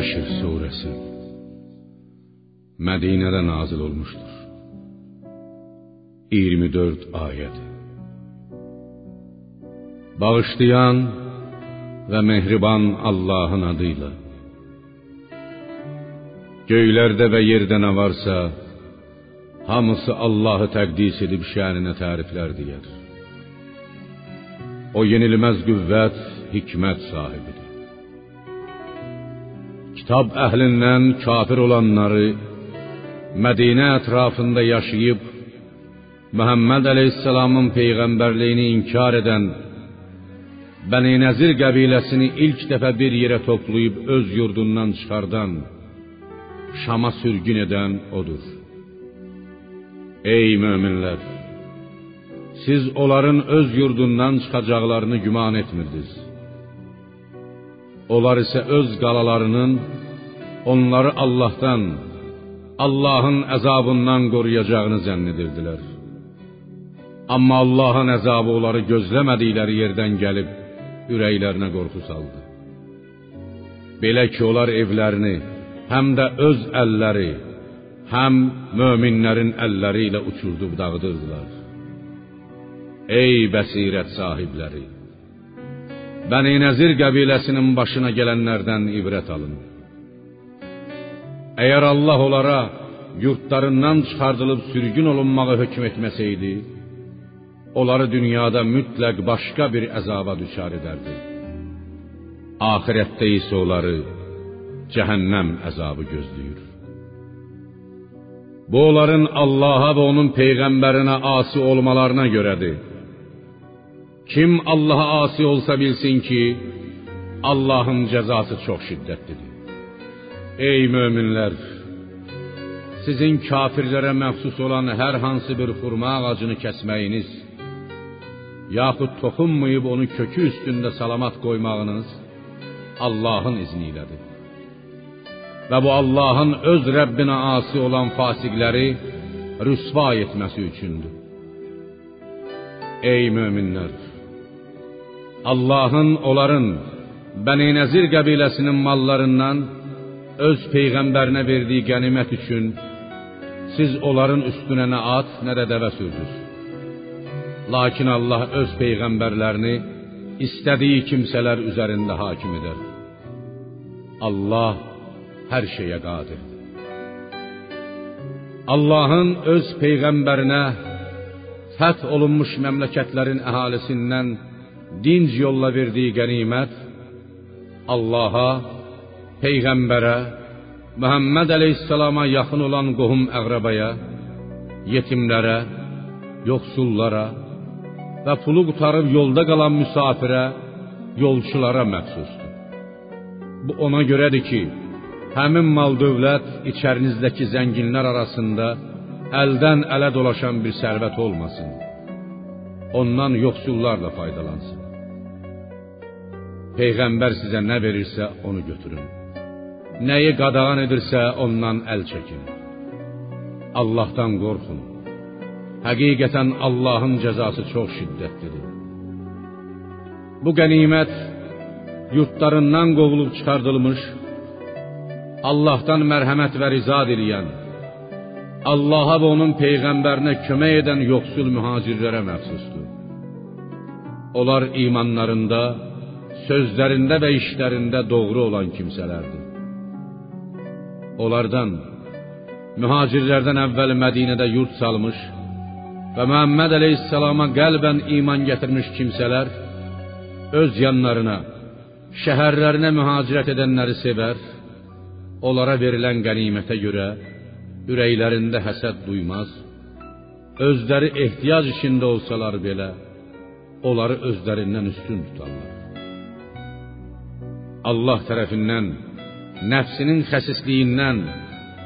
Həşr surəsi Mədinədə nazil olmuşdur. 24 ayət. Bağışlayan və mehriban Allahın adıyla. Göylərdə və yerdə nə varsa, hamısı Allahı təqdis edib şəninə təriflər deyər. O yenilməz qüvvət, hikmət sahibidir. Kitab əhlindən kafir olanları Mədinə ətrafında yaşayıb Məhəmməd əleyhissalamın peyğəmbərliyini inkar edən Bəni Nəzir qəbiləsini ilk dəfə bir yerə toplayıb öz yurdundan çıxardan, Şama sürgün edən odur. Ey möminlər! Siz onların öz yurdundan çıxacaqlarını güman etmirdiniz. Onlar isə öz qalalarının onları Allahdan, Allahın əzabından qoruyacağını zənn edirdilər. Amma Allahın əzabı onları gözləmədikləri yerdən gəlib ürəklərinə qorxu saldı. Belə ki, onlar evlərini həm də öz əlləri, həm möminlərin əlləri ilə uçurdub dağıdırdılar. Ey bəsirət sahibləri! Bəni Nəzir qəbiləsinin başına gələnlərdən ibrət alın. Əgər Allah onlara yurtlarından çıxardılıb sürgün olunmağı hökm etməsəydi, onları dünyada mütləq başqa bir əzaba düçar edərdi. Axirətdə isə onları cəhənnəm əzabı gözləyir. Bu onların Allaha və onun peyğəmbərinə asi olmalarına görədir. Kim Allaha asi olsa bilsin ki, Allahın cəzası çox şiddətlidir. Ey möminlər, sizin kafirlərə məxsus olan hər hansı bir xurma ağacını kəsməyiniz yaxud toxunmayıb onu kökü üstündə salamat qoymağınız Allahın izni ilədir. Və bu Allahın öz Rəbbinə asi olan fasiqləri rüsva etməsi üçündür. Ey möminlər! Allahın onların Bəni Nəzir qəbiləsinin mallarından öz peyğəmbərinə verdiyi qənimət üçün siz onların üstünə nə at, nə də dəvə sürdünüz. Lakin Allah öz peyğəmbərlərini istədiyi kimsələr üzərində hakim edər. Allah hər şeyə qadirdir. Allahın öz peyğəmbərinə fəth olunmuş məmləkətlərin əhalisindən dinc yolla verdiyi qənimət Allaha, peyğəmbərə, Məhəmməd əleyhissalama yaxın olan qohum əqrəbaya, yetimlərə, yoxsullara və pulu qutarıb yolda qalan müsafirə, yolçulara məxsusdur. Bu ona görədir ki, həmin mal dövlət içərinizdəki zənginlər arasında əldən ələ dolaşan bir sərvət olmasın. Ondan yoxsullar da faydalansın. Peyğəmbər sizə nə verirsə onu götürün. Nəyi qadağan edirsə ondan əl çəkin. Allahdan qorxun. Həqiqətən Allahın cəzası çox şiddətlidir. Bu qənimət yurtlarından qovulub çıxardılmış, Allahdan mərhəmət və riza diləyən, Allaha və onun peyğəmbərinə kömək edən yoxsul mühacirlərə məxsusdur. Onlar imanlarında, sözlərində və işlərində doğru olan kimsələrdir. Onlardan mühacirlərdən əvvəl Mədinədə yurt salmış və Məhəmməd əleyhissalama qəlbən iman gətirmiş kimsələr öz yanlarına, şəhərlərinə mühacirət edənləri sevər, onlara verilən qənimətə görə ürəklərində həsəd duymaz, özləri ehtiyac içində olsalar belə, onları özlərindən üstün tutarlar. Allah tərəfindən nəfsinin xəsisliyindən,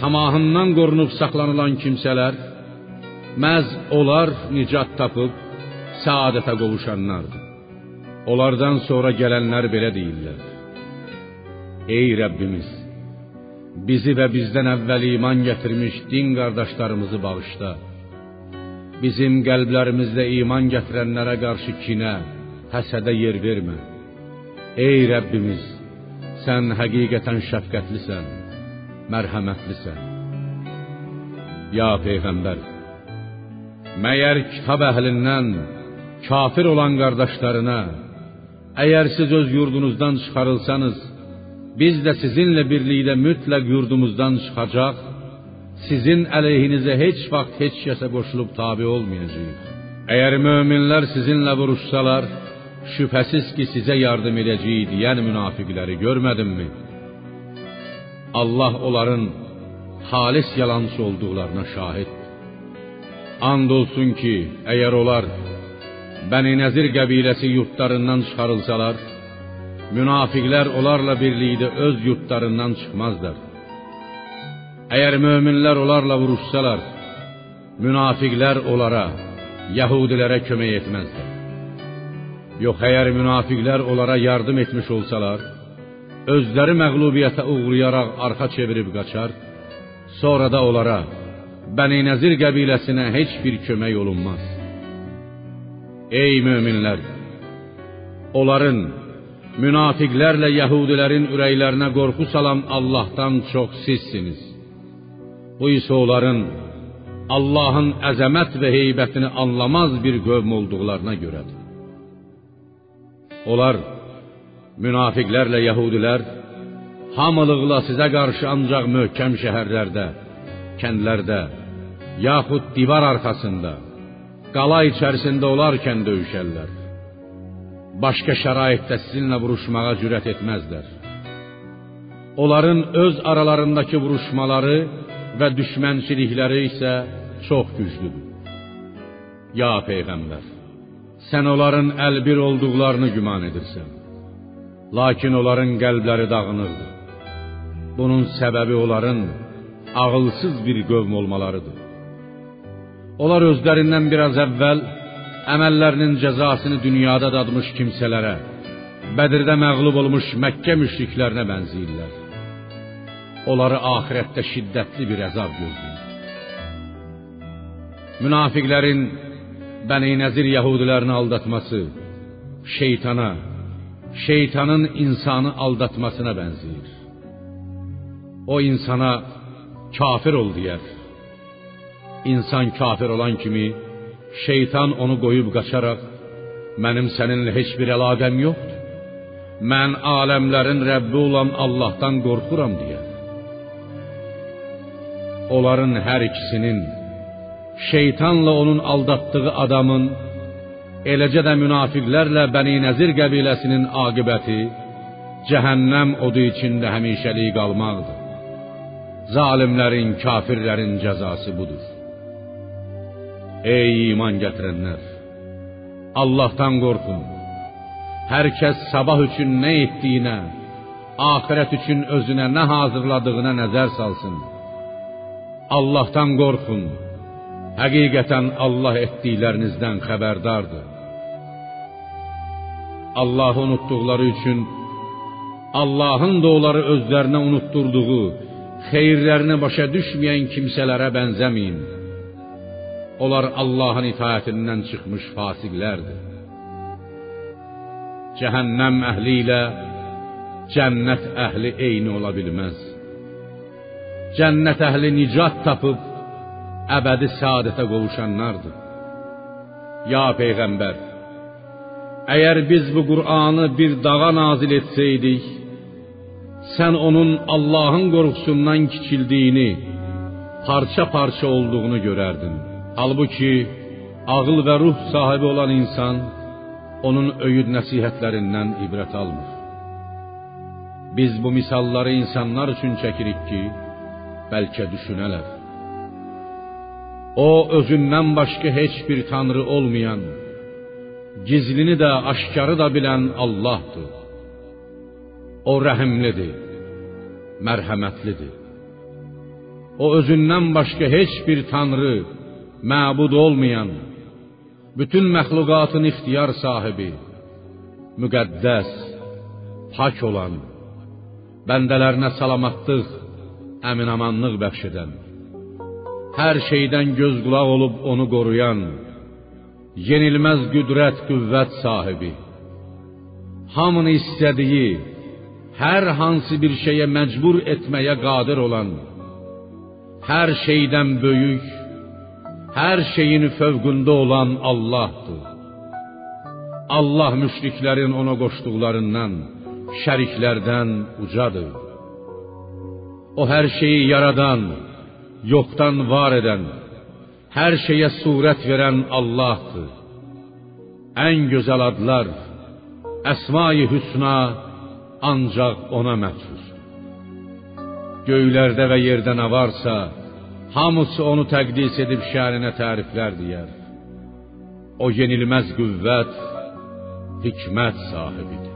tamahından qorunub saxlanılan kimsələr məhz onlar nicat tapıb səadətə qovuşanlardır. Onlardan sonra gələnlər belə deyirlər: Ey Rəbbimiz, bizi və bizdən əvvəl iman gətirmiş din qardaşlarımızı bağışla. Bizim qəlblərimizdə iman gətirənlərə qarşı kinə, həsədə yer vermə. Ey Rəbbimiz, sən həqiqətən şəfqətlisən, mərhəmətlisən. Ya peyğəmbər, məyər kitab əhlindən kafir olan qardaşlarına, əgər siz öz yurdunuzdan çıxarılsanız, biz də sizinlə birlikdə mütləq yurdumuzdan çıxacaq, sizin əleyhinizə heç vaxt heç kəsə qoşulub tabe olmayacağıq. Əgər möminlər sizinlə vuruşsalar, şübhəsiz ki sizə yardım edəcəyik deyən münafiqləri görmədinmi? Allah onların halis yalançı olduqlarına şahiddir. And olsun ki, əgər onlar Bəni Nəzir qəbiləsi yurtlarından çıxarılsalar, münafiqlər onlarla birlikdə öz yurtlarından çıxmazlar. Əgər möminlər onlarla vuruşsalar, münafiqlər onlara, Yahudilərə kömək etməzlər. Yox, əgər münafiqlər onlara yardım etmiş olsalar, özləri məğlubiyyətə uğrayaraq arxa çevirib qaçar, sonra da onlara, Bəni Nəzir qəbiləsinə heç bir kömək olunmaz. Ey möminlər! Onların, münafiqlərlə Yahudilərin ürəklərinə qorxu salan Allahdan çox sizsiniz. Bu isə onların Allahın əzəmət və heybətini anlamaz bir qövm olduqlarına görədir. Onlar münafiqlərlə yəhudilər hamılıqla sizə qarşı ancaq möhkəm şəhərlərdə, kəndlərdə, yaxud divar arxasında, qala içərisində olarkən döyüşərlər. Başqa şəraitdə sizinlə vuruşmağa cürət etməzlər. Onların öz aralarındakı vuruşmaları və düşmənçilikləri isə çox güclüdür. Ya peyğəmbər, sən onların əlbir olduqlarını güman edirsən. Lakin onların qəlbləri dağınıqdır. Bunun səbəbi onların ağılsız bir qövm olmalarıdır. Onlar özlərindən biraz əvvəl əməllərinin cəzasını dünyada dadmış kimsələrə, Bədirdə məğlub olmuş Məkkə müşriklərinə bənzəyirlər. Onları axirətdə şiddətli bir əzab gözləyir. Münafiqlərin Bəni Nəzir yəhudilərini aldatması şeytana, şeytanın insanı aldatmasına bənzəyir. O insana kafir ol deyər. İnsan kafir olan kimi şeytan onu qoyub qaçaraq mənim səninlə heç bir əlaqəm yoxdur. Mən aləmlərin olan Allahdan qorxuram deyər. Onların hər ikisinin şeytanla onun aldatdığı adamın eləcə də münafiqlərlə Bəni Nəzir qəbiləsinin aqibəti cəhənnəm odu içində həmişəlik qalmaqdır. Zalimlərin, kafirlərin cəzası budur. Ey iman gətirənlər! Allahdan qorxun. Hər kəs sabah üçün nə etdiyinə, axirət üçün özünə nə hazırladığına nəzər salsın. Allahdan qorxun. Həqiqətən Allah etdiklərinizdən xəbərdardır. Allahı unutduqları üçün Allahın da onları özlərinə unutturduğu, xeyirlərini başa düşməyən kimsələrə bənzəməyin. Onlar Allahın itaətindən çıxmış fasiqlərdir. Cəhənnəm əhli ilə cənnət əhli eyni ola bilməz. Cənnət əhli nicat tapıb əbədi səadətə qovuşanlardır. Ya peyğəmbər, əgər biz bu Qur'anı bir dağa nazil etsəydik, sən onun Allahın qorxusundan kiçildiyini, parça-parça olduğunu görərdin. Halbuki ağıl və ruh sahibi olan insan onun öyüd nəsihətlərindən ibrət almır. Biz bu misalları insanlar üçün çəkirik ki, bəlkə düşünələr. O özündən başqa heç bir tanrı olmayan, gizlini də, aşkarı da bilən Allahdır. O rəhimlidir, mərhəmətlidir. O özündən başqa heç bir tanrı, məbud olmayan, bütün məxluqatın ixtiyar sahibi, müqəddəs, pak olan, bəndələrinə salamatlıq, əminamanlıq bəxş edən, hər şeydən göz qulaq olub onu qoruyan, yenilməz qüdrət, qüvvət sahibi, hamını istədiyi, hər hansı bir şeyə məcbur etməyə qadir olan, hər şeydən böyük, hər şeyin fövqündə olan Allahdır. Allah müşriklərin ona qoşduqlarından, şəriklərdən ucadır. O hər şeyi yaradan, yoxdan var edən, hər şeyə surət verən Allahdır. Ən gözəl adlar, əsma-i hüsna ancaq ona məxsus. Göylərdə və yerdə nə varsa, hamısı onu təqdis edib şəninə təriflər deyər. O yenilməz qüvvət, hikmət sahibidir.